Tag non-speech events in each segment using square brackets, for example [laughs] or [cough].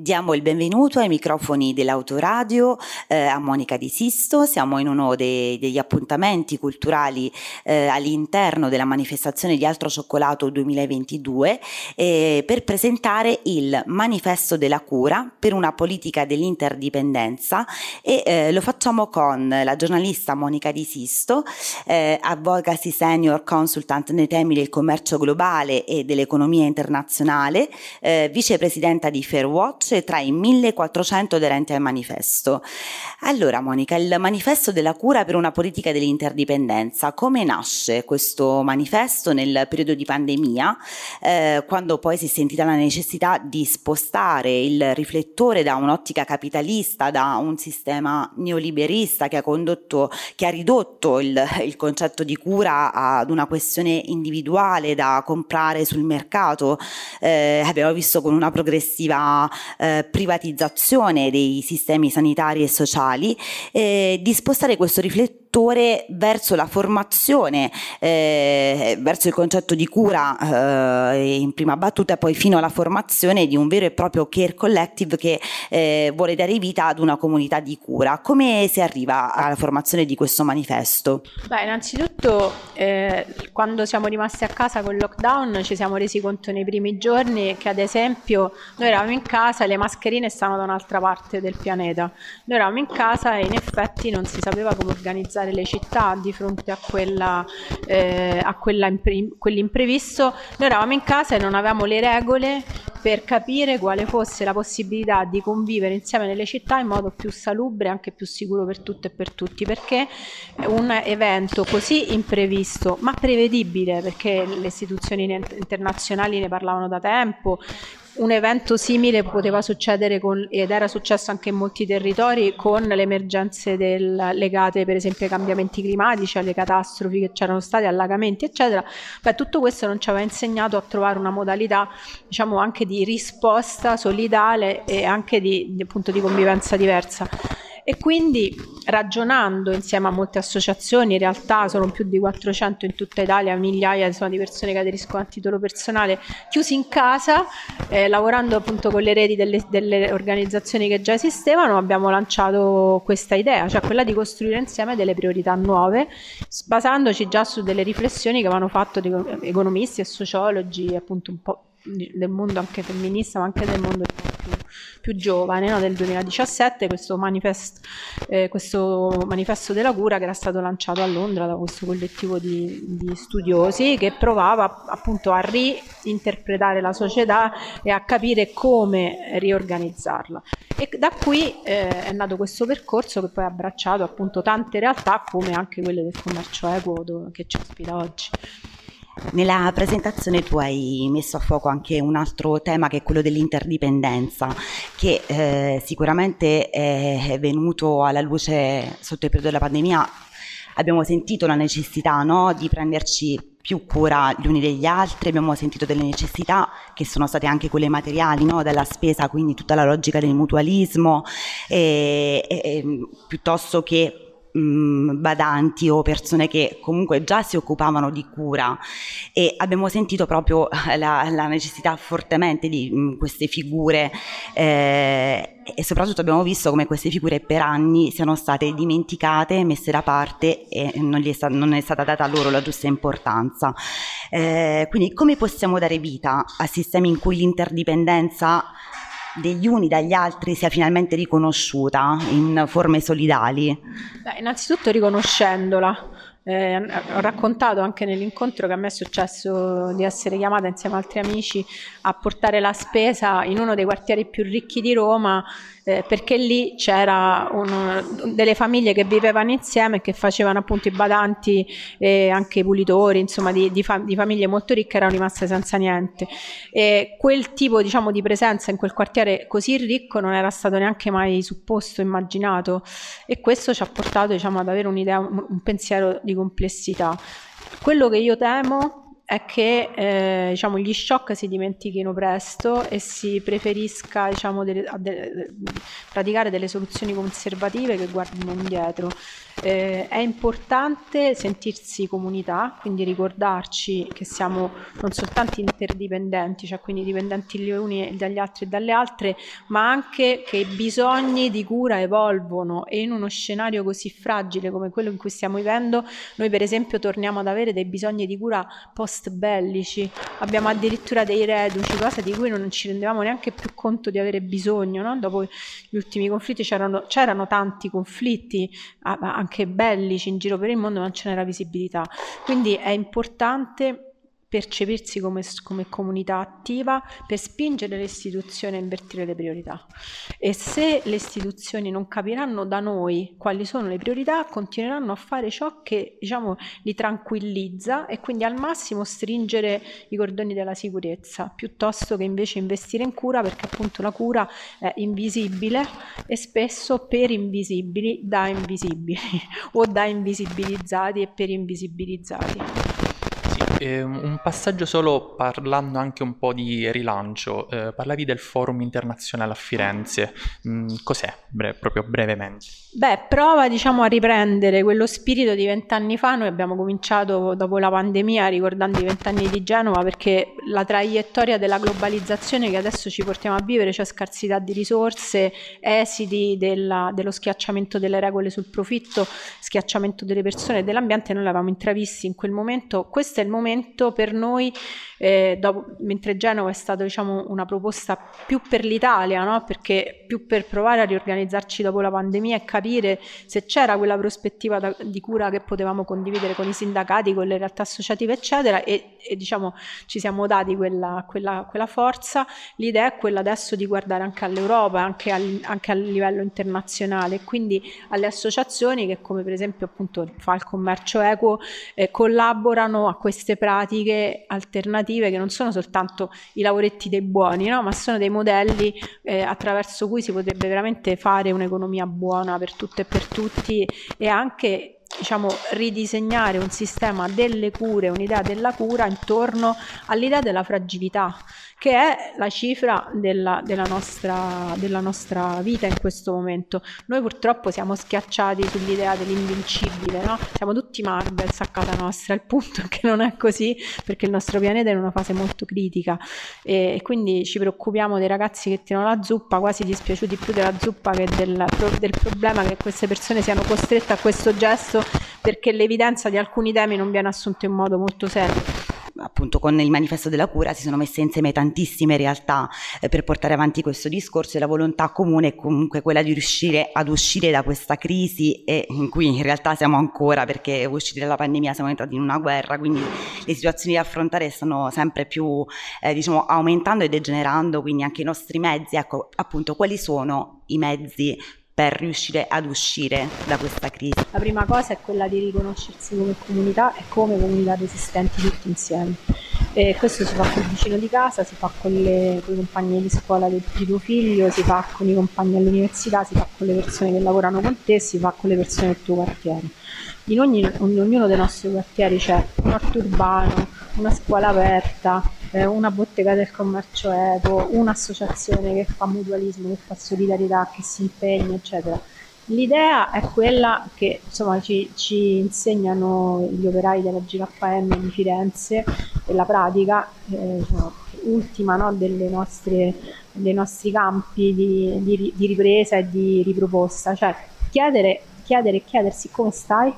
Diamo il benvenuto ai microfoni dell'autoradio eh, a Monica Di Sisto, siamo in uno dei, degli appuntamenti culturali eh, all'interno della manifestazione di Altro Cioccolato 2022 eh, per presentare il Manifesto della Cura per una politica dell'interdipendenza e eh, lo facciamo con la giornalista Monica Di Sisto, eh, Advocacy Senior Consultant nei temi del commercio globale e dell'economia internazionale, eh, vicepresidenta di Fairwatch tra i 1400 aderenti al manifesto. Allora Monica, il manifesto della cura per una politica dell'interdipendenza, come nasce questo manifesto nel periodo di pandemia, eh, quando poi si è sentita la necessità di spostare il riflettore da un'ottica capitalista, da un sistema neoliberista che ha condotto, che ha ridotto il, il concetto di cura ad una questione individuale da comprare sul mercato, eh, abbiamo visto con una progressiva eh, privatizzazione dei sistemi sanitari e sociali, eh, di spostare questo riflettore settore verso la formazione, eh, verso il concetto di cura eh, in prima battuta e poi fino alla formazione di un vero e proprio care collective che eh, vuole dare vita ad una comunità di cura. Come si arriva alla formazione di questo manifesto? Beh, innanzitutto eh, quando siamo rimasti a casa con il lockdown ci siamo resi conto nei primi giorni che ad esempio noi eravamo in casa e le mascherine stavano da un'altra parte del pianeta. Noi eravamo in casa e in effetti non si sapeva come organizzare organizzare le città di fronte a, quella, eh, a quella impre- quell'imprevisto, noi eravamo in casa e non avevamo le regole per capire quale fosse la possibilità di convivere insieme nelle città in modo più salubre e anche più sicuro per tutte e per tutti, perché un evento così imprevisto, ma prevedibile, perché le istituzioni internazionali ne parlavano da tempo, un evento simile poteva succedere con, ed era successo anche in molti territori con le emergenze del, legate per esempio ai cambiamenti climatici, alle catastrofi che c'erano state, allagamenti eccetera. Beh, tutto questo non ci aveva insegnato a trovare una modalità diciamo anche di risposta solidale e anche di, di, appunto, di convivenza diversa. E quindi ragionando insieme a molte associazioni, in realtà sono più di 400 in tutta Italia, migliaia insomma, di persone che aderiscono a titolo personale, chiusi in casa, eh, lavorando appunto con le reti delle, delle, organizzazioni che già esistevano, abbiamo lanciato questa idea, cioè quella di costruire insieme delle priorità nuove, basandoci già su delle riflessioni che avevano fatto economisti e sociologi, appunto un po' del mondo anche femminista, ma anche del mondo più, più giovane, no? del 2017, questo, manifest, eh, questo, manifesto della cura che era stato lanciato a Londra da questo collettivo di, di studiosi che provava appunto a reinterpretare la società e a capire come riorganizzarla. E da qui eh, è nato questo percorso che poi ha abbracciato appunto tante realtà come anche quelle del commercio equo che ci ospita oggi. Nella presentazione tu hai messo a fuoco anche un altro tema che è quello dell'interdipendenza, che eh, sicuramente è venuto alla luce sotto il periodo della pandemia. Abbiamo sentito la necessità no, di prenderci più cura gli uni degli altri, abbiamo sentito delle necessità che sono state anche quelle materiali, no? della spesa, quindi tutta la logica del mutualismo, e, e, piuttosto che badanti o persone che comunque già si occupavano di cura e abbiamo sentito proprio [laughs] la, la necessità fortemente di mm, queste figure eh, e soprattutto abbiamo visto come queste figure per anni siano state dimenticate, messe da parte e non, è, sta- non è stata data loro la giusta importanza. Eh, quindi come possiamo dare vita a sistemi in cui l'interdipendenza degli uni dagli altri sia finalmente riconosciuta in forme solidali? Beh, innanzitutto riconoscendola. Eh, ho raccontato anche nell'incontro che a me è successo di essere chiamata insieme ad altri amici a portare la spesa in uno dei quartieri più ricchi di Roma eh, perché lì c'erano delle famiglie che vivevano insieme e che facevano appunto i badanti e anche i pulitori, insomma di, di, fam- di famiglie molto ricche erano rimaste senza niente. E quel tipo diciamo, di presenza in quel quartiere così ricco non era stato neanche mai supposto, immaginato e questo ci ha portato diciamo, ad avere un'idea, un, un pensiero di complessità. Quello che io temo è che eh, diciamo, gli shock si dimentichino presto e si preferisca diciamo, delle, de, praticare delle soluzioni conservative che guardino indietro. Eh, è importante sentirsi comunità, quindi ricordarci che siamo non soltanto interdipendenti, cioè quindi dipendenti gli uni dagli altri e dalle altre, ma anche che i bisogni di cura evolvono e in uno scenario così fragile come quello in cui stiamo vivendo, noi per esempio torniamo ad avere dei bisogni di cura post bellici, abbiamo addirittura dei reduci, cosa di cui non ci rendevamo neanche più conto di avere bisogno, no? dopo gli ultimi conflitti c'erano, c'erano tanti conflitti anche bellici in giro per il mondo, ma non ce n'era visibilità. Quindi è importante percepirsi come, come, comunità attiva per spingere le istituzioni a invertire le priorità. E se le istituzioni non capiranno da noi quali sono le priorità, continueranno a fare ciò che diciamo, li tranquillizza e quindi al massimo stringere i cordoni della sicurezza, piuttosto che invece investire in cura, perché appunto la cura è invisibile e spesso per invisibili da invisibili [laughs] o da invisibilizzati e per invisibilizzati. Eh, un passaggio solo parlando anche un po' di rilancio. Eh, parlavi del forum internazionale a Firenze. Mm, cos'è, Bre- proprio brevemente? Beh, prova diciamo a riprendere quello spirito di vent'anni fa. Noi abbiamo cominciato dopo la pandemia ricordando i vent'anni di Genova perché la traiettoria della globalizzazione che adesso ci portiamo a vivere, cioè scarsità di risorse, esiti della, dello schiacciamento delle regole sul profitto, schiacciamento delle persone e dell'ambiente, noi l'avevamo intravisti in quel momento. Questo è il momento momento per noi, eh, dopo, mentre Genova è stata diciamo, una proposta più per l'Italia, no? perché più per provare a riorganizzarci dopo la pandemia e capire se c'era quella prospettiva da, di cura che potevamo condividere con i sindacati, con le realtà associative, eccetera, e, e diciamo, ci siamo dati quella, quella, quella, forza. L'idea è quella adesso di guardare anche all'Europa, anche, al, anche a livello internazionale, quindi alle associazioni che come per esempio appunto fa il commercio equo eh, collaborano a queste pratiche alternative che non sono soltanto i lavoretti dei buoni, no? ma sono dei modelli eh, attraverso cui si potrebbe veramente fare un'economia buona per tutte e per tutti e anche diciamo, ridisegnare un sistema delle cure, un'idea della cura intorno all'idea della fragilità che è la cifra della, della, nostra, della, nostra, vita in questo momento. Noi purtroppo siamo schiacciati sull'idea dell'invincibile, no? siamo tutti Marvels a casa nostra, il punto è che non è così perché il nostro pianeta è in una fase molto critica e, e quindi ci preoccupiamo dei ragazzi che tirano la zuppa, quasi dispiaciuti più della zuppa che del, del problema che queste persone siano costrette a questo gesto perché l'evidenza di alcuni temi non viene assunta in modo molto serio. Appunto con il manifesto della cura si sono messe insieme tantissime realtà eh, per portare avanti questo discorso e la volontà comune è comunque quella di riuscire ad uscire da questa crisi e in cui in realtà siamo ancora perché usciti dalla pandemia siamo entrati in una guerra, quindi le situazioni da affrontare stanno sempre più eh, diciamo aumentando e degenerando, quindi anche i nostri mezzi, ecco appunto quali sono i mezzi per riuscire ad uscire da questa crisi? La prima cosa è quella di riconoscersi come comunità e come comunità resistenti tutti insieme. E questo si fa col vicino di casa, si fa con, le, con i compagni di scuola del, di tuo figlio, si fa con i compagni all'università, si fa con le persone che lavorano con te, si fa con le persone del tuo quartiere. In, ogni, in ognuno dei nostri quartieri c'è un orto urbano, una scuola aperta, eh, una bottega del commercio eco, un'associazione che fa mutualismo, che fa solidarietà, che si impegna, eccetera. L'idea è quella che insomma, ci, ci, insegnano gli operai della GKM di Firenze e la pratica eh, diciamo, ultima no, nostre, dei nostri campi di, di, di, ripresa e di riproposta, cioè chiedere, chiedere chiedersi come stai,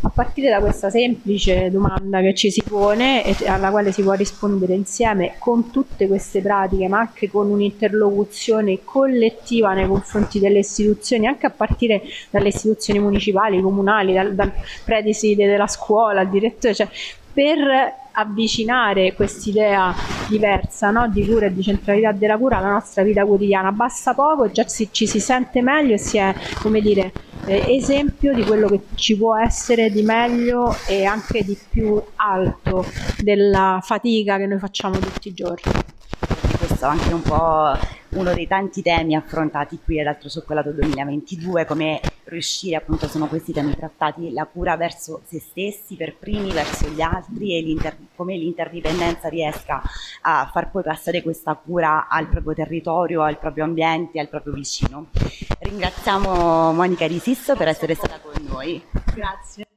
a partire da questa semplice domanda che ci si pone e alla quale si può rispondere insieme con tutte queste pratiche, ma anche con un'interlocuzione collettiva nei confronti delle istituzioni, anche a partire dalle istituzioni municipali, comunali, dal, dal preside della scuola, al direttore, cioè per avvicinare quest'idea diversa no? di cura e di centralità della cura alla nostra vita quotidiana. Basta poco già si, ci si sente meglio e si è, come dire, eh, esempio di quello che ci può essere di meglio e anche di più alto della fatica che noi facciamo tutti i giorni. Questo anche un po' uno dei tanti temi affrontati qui all'altro cioccolato 2022, come riuscire, appunto sono questi temi trattati, la cura verso se stessi per primi, verso gli altri e l'inter- come l'interdipendenza riesca a far poi passare questa cura al proprio territorio, al proprio ambiente, al proprio vicino. Ringraziamo Monica Risisto per essere stata con noi. Grazie.